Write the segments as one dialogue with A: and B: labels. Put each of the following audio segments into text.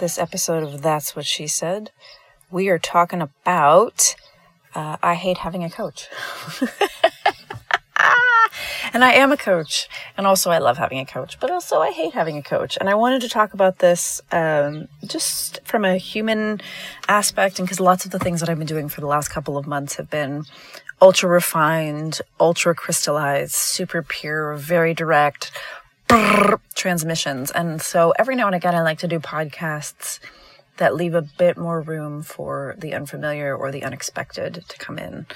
A: this episode of That's What She Said. We are talking about uh, I hate having a coach. and I am a coach, and also I love having a coach, but also I hate having a coach. And I wanted to talk about this um, just from a human aspect, and because lots of the things that I've been doing for the last couple of months have been ultra refined, ultra crystallized, super pure, very direct transmissions. And so every now and again, I like to do podcasts that leave a bit more room for the unfamiliar or the unexpected to come in.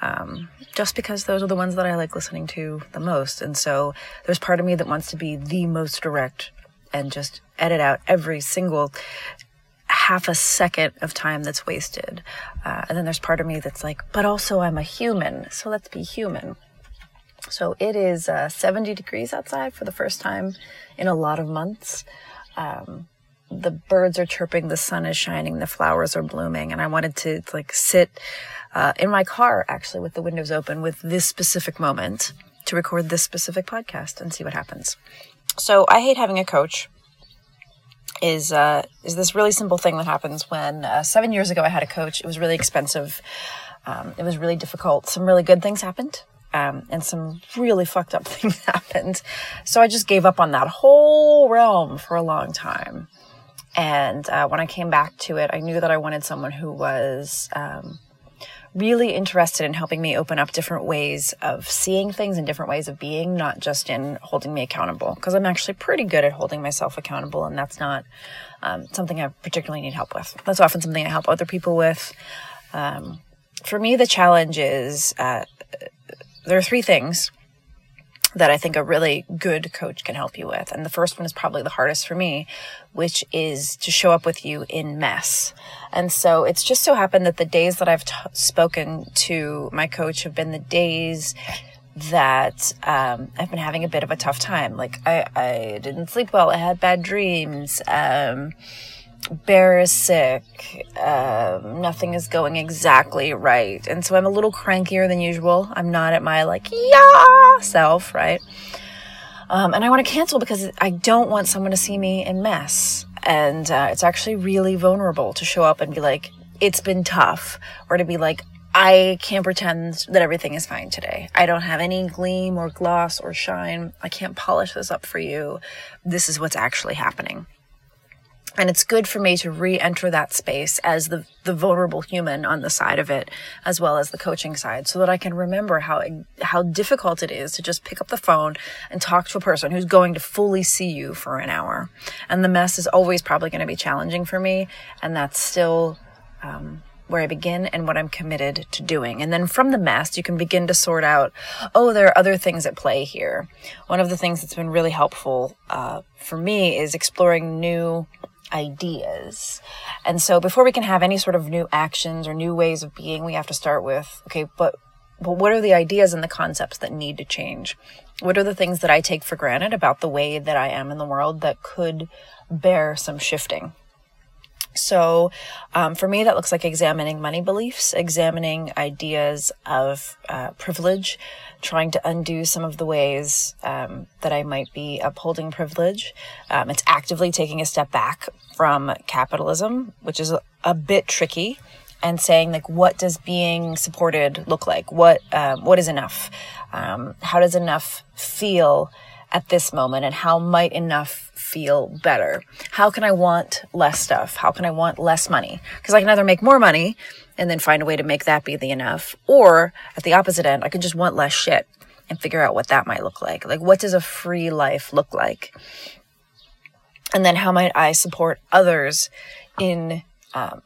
A: Um, just because those are the ones that I like listening to the most. And so there's part of me that wants to be the most direct and just edit out every single half a second of time that's wasted. Uh, and then there's part of me that's like, but also I'm a human, so let's be human. So it is uh, 70 degrees outside for the first time in a lot of months. Um, the birds are chirping, the sun is shining, the flowers are blooming, and I wanted to like sit uh, in my car actually with the windows open with this specific moment to record this specific podcast and see what happens. So I hate having a coach. Is uh, is this really simple thing that happens when uh, seven years ago I had a coach? It was really expensive. Um, it was really difficult. Some really good things happened. Um, and some really fucked up things happened. So I just gave up on that whole realm for a long time. And uh, when I came back to it, I knew that I wanted someone who was um, really interested in helping me open up different ways of seeing things and different ways of being, not just in holding me accountable. Because I'm actually pretty good at holding myself accountable, and that's not um, something I particularly need help with. That's often something I help other people with. Um, for me, the challenge is uh, there are three things that I think a really good coach can help you with. And the first one is probably the hardest for me, which is to show up with you in mess. And so it's just so happened that the days that I've t- spoken to my coach have been the days that um, I've been having a bit of a tough time. Like I, I didn't sleep well. I had bad dreams. Um, Bear is sick. Um, nothing is going exactly right. And so I'm a little crankier than usual. I'm not at my like, yeah, self, right? Um, and I want to cancel because I don't want someone to see me in mess. And uh, it's actually really vulnerable to show up and be like, it's been tough. Or to be like, I can't pretend that everything is fine today. I don't have any gleam or gloss or shine. I can't polish this up for you. This is what's actually happening and it's good for me to re-enter that space as the the vulnerable human on the side of it as well as the coaching side so that I can remember how how difficult it is to just pick up the phone and talk to a person who's going to fully see you for an hour and the mess is always probably going to be challenging for me and that's still um, where I begin and what I'm committed to doing. And then from the mess, you can begin to sort out, oh, there are other things at play here. One of the things that's been really helpful uh, for me is exploring new ideas. And so before we can have any sort of new actions or new ways of being, we have to start with, okay, but but what are the ideas and the concepts that need to change? What are the things that I take for granted about the way that I am in the world that could bear some shifting? So, um, for me, that looks like examining money beliefs, examining ideas of uh, privilege, trying to undo some of the ways um, that I might be upholding privilege. Um, it's actively taking a step back from capitalism, which is a, a bit tricky, and saying like, what does being supported look like? What um, what is enough? Um, how does enough feel? At this moment and how might enough feel better? How can I want less stuff? How can I want less money? Because I can either make more money and then find a way to make that be the enough, or at the opposite end, I can just want less shit and figure out what that might look like. Like, what does a free life look like? And then how might I support others in um,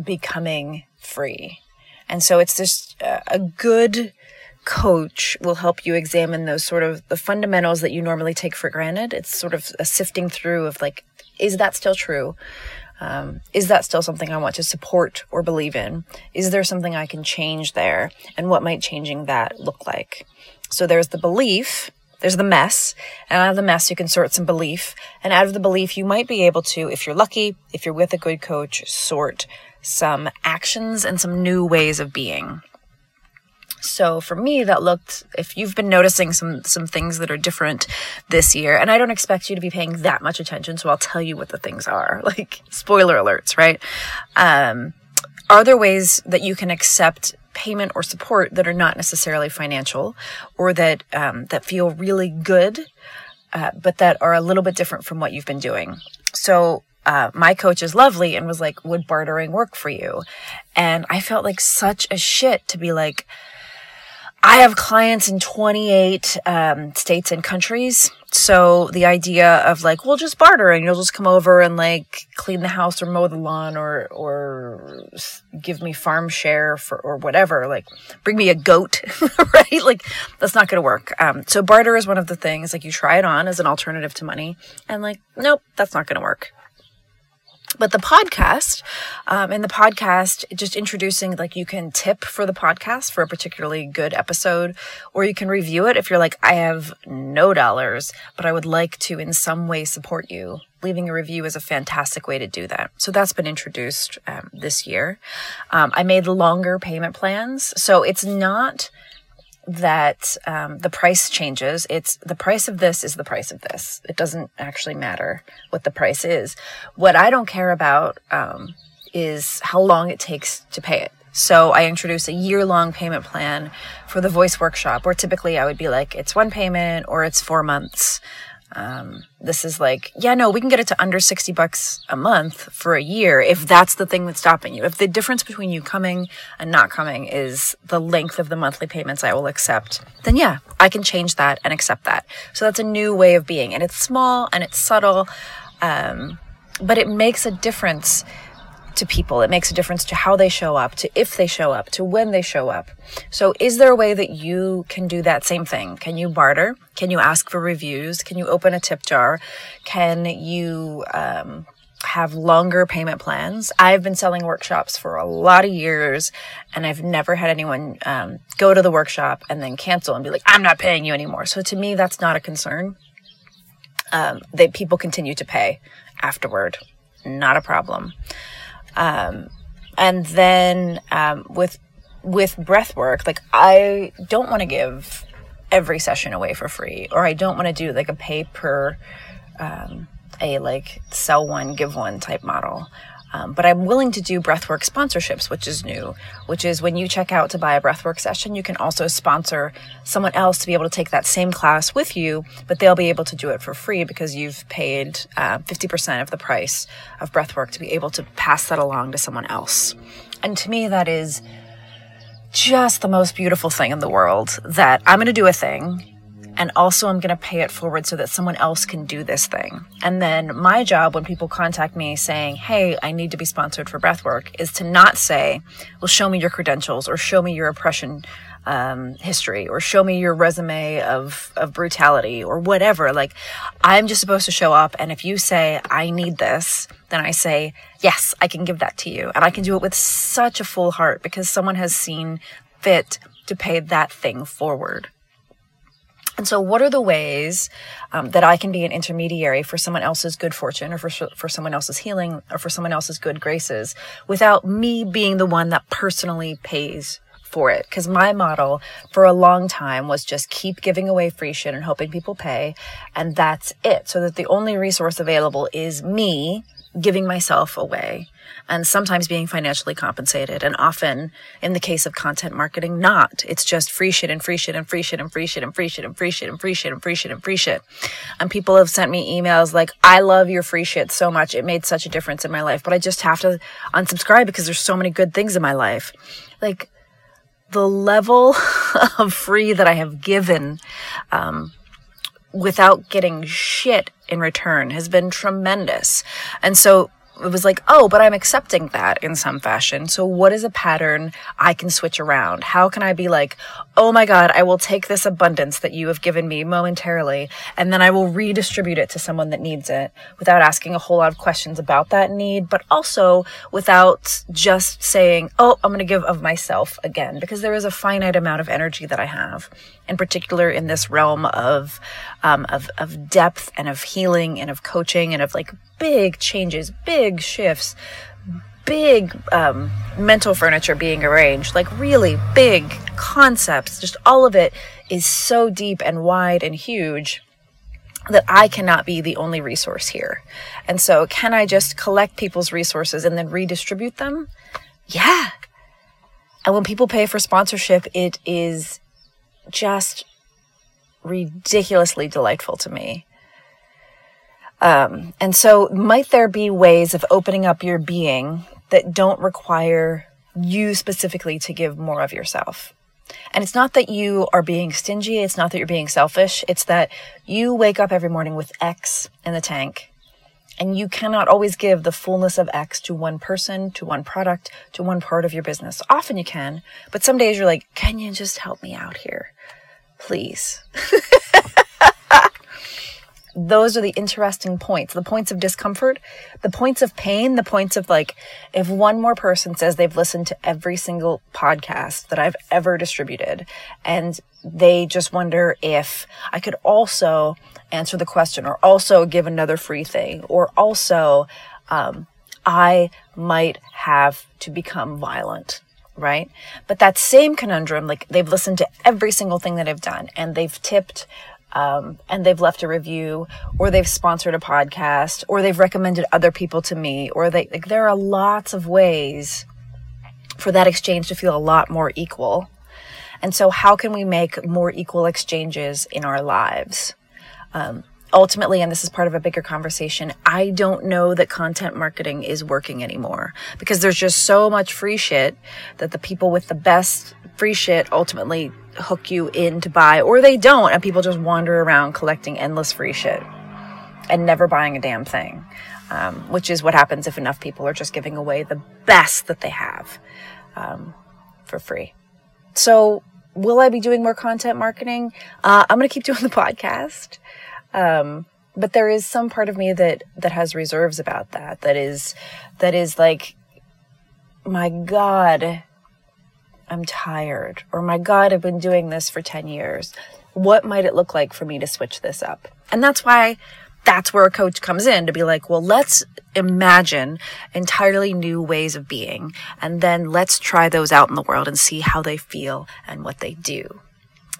A: becoming free? And so it's just a good coach will help you examine those sort of the fundamentals that you normally take for granted. It's sort of a sifting through of like, is that still true? Um, is that still something I want to support or believe in? Is there something I can change there? And what might changing that look like? So there's the belief, there's the mess, and out of the mess, you can sort some belief. And out of the belief, you might be able to, if you're lucky, if you're with a good coach, sort some actions and some new ways of being. So for me, that looked, if you've been noticing some, some things that are different this year, and I don't expect you to be paying that much attention, so I'll tell you what the things are, like spoiler alerts, right? Um, are there ways that you can accept payment or support that are not necessarily financial or that, um, that feel really good, uh, but that are a little bit different from what you've been doing? So uh, my coach is lovely and was like, would bartering work for you? And I felt like such a shit to be like, I have clients in 28 um, states and countries. So the idea of like, we'll just barter and you'll just come over and like clean the house or mow the lawn or, or give me farm share for, or whatever, like bring me a goat, right? Like that's not going to work. Um, so barter is one of the things like you try it on as an alternative to money and like, nope, that's not going to work but the podcast um, the podcast just introducing like you can tip for the podcast for a particularly good episode or you can review it if you're like i have no dollars but i would like to in some way support you. Leaving a review is a fantastic way to do that. So that's been introduced um, this year. Um, i made longer payment plans so it's not that um, the price changes. It's the price of this is the price of this. It doesn't actually matter what the price is. What I don't care about um, is how long it takes to pay it. So I introduce a year long payment plan for the voice workshop, where typically I would be like, it's one payment or it's four months. Um, this is like, yeah, no, we can get it to under 60 bucks a month for a year if that's the thing that's stopping you. If the difference between you coming and not coming is the length of the monthly payments I will accept, then yeah, I can change that and accept that. So that's a new way of being. And it's small and it's subtle, um, but it makes a difference to people. It makes a difference to how they show up, to if they show up, to when they show up. So is there a way that you can do that same thing? Can you barter? Can you ask for reviews? Can you open a tip jar? Can you, um, have longer payment plans. I've been selling workshops for a lot of years and I've never had anyone um, go to the workshop and then cancel and be like, I'm not paying you anymore. So to me, that's not a concern. Um, they, people continue to pay afterward. Not a problem. Um, and then um, with with breath work, like I don't want to give every session away for free, or I don't want to do like a pay per um, a like sell one give one type model. Um, but I'm willing to do breathwork sponsorships, which is new, which is when you check out to buy a breathwork session, you can also sponsor someone else to be able to take that same class with you, but they'll be able to do it for free because you've paid uh, 50% of the price of breathwork to be able to pass that along to someone else. And to me, that is just the most beautiful thing in the world that I'm going to do a thing and also I'm going to pay it forward so that someone else can do this thing. And then my job when people contact me saying, Hey, I need to be sponsored for breathwork is to not say, well, show me your credentials or show me your oppression um, history or show me your resume of, of brutality or whatever. Like I'm just supposed to show up. And if you say, I need this, then I say, yes, I can give that to you. And I can do it with such a full heart because someone has seen fit to pay that thing forward. And so, what are the ways um, that I can be an intermediary for someone else's good fortune, or for for someone else's healing, or for someone else's good graces, without me being the one that personally pays for it? Because my model for a long time was just keep giving away free shit and hoping people pay, and that's it. So that the only resource available is me giving myself away and sometimes being financially compensated. And often, in the case of content marketing, not. It's just free shit and free shit and free shit and free shit and free shit and free shit and free shit and free shit and free shit. And people have sent me emails like, I love your free shit so much. It made such a difference in my life, but I just have to unsubscribe because there's so many good things in my life. Like, the level of free that I have given, um, without getting shit in return has been tremendous. And so it was like, oh, but I'm accepting that in some fashion. So what is a pattern I can switch around? How can I be like, oh my God, I will take this abundance that you have given me momentarily and then I will redistribute it to someone that needs it without asking a whole lot of questions about that need, but also without just saying, oh, I'm going to give of myself again, because there is a finite amount of energy that I have in particular in this realm of, um, of, of depth and of healing and of coaching and of like big changes, big shifts, big um, mental furniture being arranged, like really big concepts. Just all of it is so deep and wide and huge that I cannot be the only resource here. And so, can I just collect people's resources and then redistribute them? Yeah. And when people pay for sponsorship, it is just ridiculously delightful to me. Um, and so, might there be ways of opening up your being that don't require you specifically to give more of yourself? And it's not that you are being stingy. It's not that you're being selfish. It's that you wake up every morning with X in the tank and you cannot always give the fullness of X to one person, to one product, to one part of your business. Often you can, but some days you're like, can you just help me out here? Please. those are the interesting points the points of discomfort the points of pain the points of like if one more person says they've listened to every single podcast that i've ever distributed and they just wonder if i could also answer the question or also give another free thing or also um, i might have to become violent right? But that same conundrum, like they've listened to every single thing that I've done and they've tipped um, and they've left a review or they've sponsored a podcast or they've recommended other people to me or they like there are lots of ways for that exchange to feel a lot more equal. And so how can we make more equal exchanges in our lives? Um, ultimately, and this is part of a bigger conversation, I don't know that content marketing is working anymore because there's just so much free shit that the people with the best free shit ultimately hook you in to buy, or they don't, and people just wander around collecting endless free shit and never buying a damn thing, um, which is what happens if enough people are just giving away the best that they have um, for free. So, will I be doing more content marketing? Uh, I'm going to keep doing the podcast. Um, but there is some part of me that that has reserves about that. That is that is like, my God, I'm tired. Or my God, I've been doing this for 10 years. What might it look like for me to switch this up? And that's why that's where a coach comes in to be like, well, let's imagine entirely new ways of being. And then let's try those out in the world and see how they feel and what they do.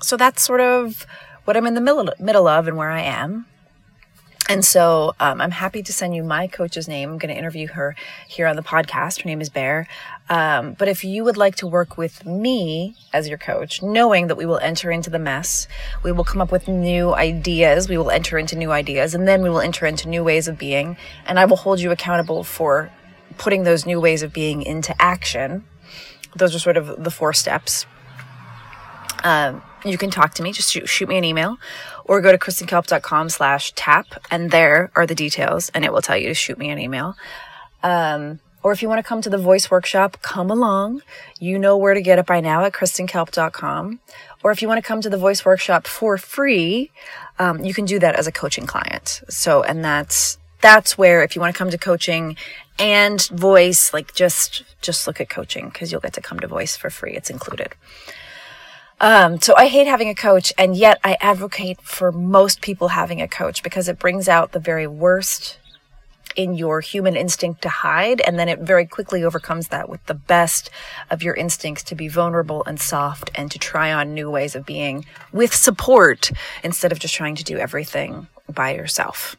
A: So that's sort of what I'm in the middle, middle of and where I am. And so um, I'm happy to send you my coach's name. I'm going to interview her here on the podcast. Her name is Bear. Um, but if you would like to work with me as your coach, knowing that we will enter into the mess, we will come up with new ideas, we will enter into new ideas, and then we will enter into new ways of being, and I will hold you accountable for putting those new ways of being into action. Those are sort of the four steps. Um, you can talk to me. Just shoot, shoot me an email or go to kristenkalp.com slash tap and there are the details and it will tell you to shoot me an email. Um, or if you want to come to the voice workshop, come along. You know where to get it by now at kristenkalp.com. Or if you want to come to the voice workshop for free, um, you can do that as a coaching client. So, and that's, that's where if you want to come to coaching and voice, like just, just look at coaching because you'll get to come to voice for free. It's included. Um, so I hate having a coach, and yet I advocate for most people having a coach because it brings out the very worst in your human instinct to hide, and then it very quickly overcomes that with the best of your instincts to be vulnerable and soft and to try on new ways of being with support instead of just trying to do everything by yourself.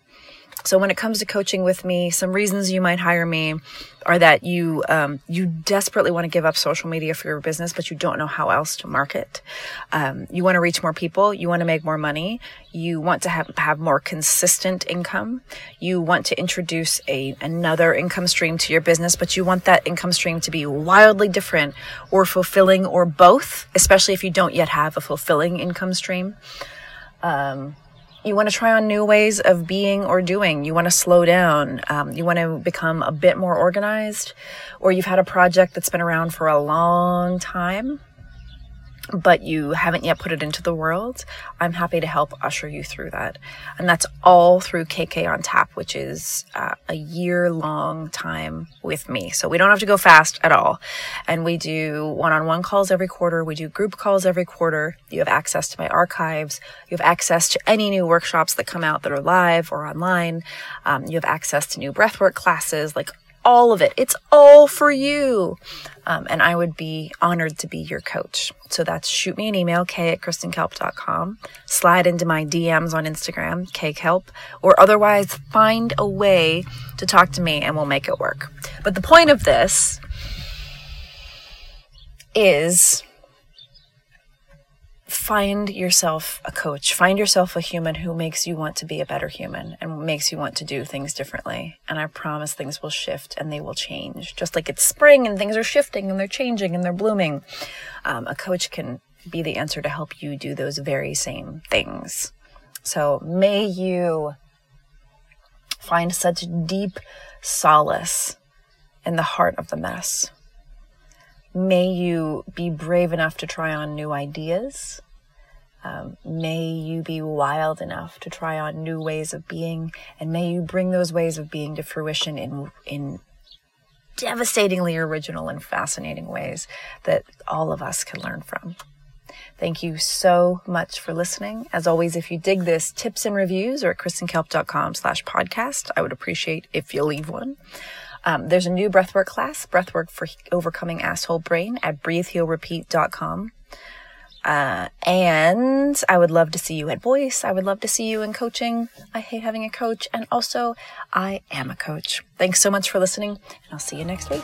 A: So when it comes to coaching with me, some reasons you might hire me are that you um, you desperately want to give up social media for your business, but you don't know how else to market. Um, you want to reach more people. You want to make more money. You want to have have more consistent income. You want to introduce a another income stream to your business, but you want that income stream to be wildly different or fulfilling or both, especially if you don't yet have a fulfilling income stream. Um, you want to try on new ways of being or doing. You want to slow down. Um, you want to become a bit more organized, or you've had a project that's been around for a long time, but you haven't yet put it into the world. I'm happy to help usher you through that. And that's all through KK on Tap, which is uh, a year long time with me. So we don't have to go fast at all. And we do one on one calls every quarter. We do group calls every quarter. You have access to my archives. You have access to any new workshops that come out that are live or online. Um, you have access to new breathwork classes, like all of it. It's all for you. Um, and I would be honored to be your coach. So that's shoot me an email, k at kristenkalp.com, slide into my DMs on Instagram, kkalp, or otherwise find a way to talk to me and we'll make it work. But the point of this is find yourself a coach. Find yourself a human who makes you want to be a better human and makes you want to do things differently. And I promise things will shift and they will change. Just like it's spring and things are shifting and they're changing and they're blooming. Um, a coach can be the answer to help you do those very same things. So may you find such deep solace in the heart of the mess. May you be brave enough to try on new ideas. Um, may you be wild enough to try on new ways of being, and may you bring those ways of being to fruition in in devastatingly original and fascinating ways that all of us can learn from. Thank you so much for listening. As always, if you dig this, tips and reviews are at kristenkalp.com slash podcast. I would appreciate if you leave one. Um, there's a new breathwork class, breathwork for overcoming asshole brain at breathehealrepeat.com. Uh, and I would love to see you at voice. I would love to see you in coaching. I hate having a coach. And also, I am a coach. Thanks so much for listening, and I'll see you next week.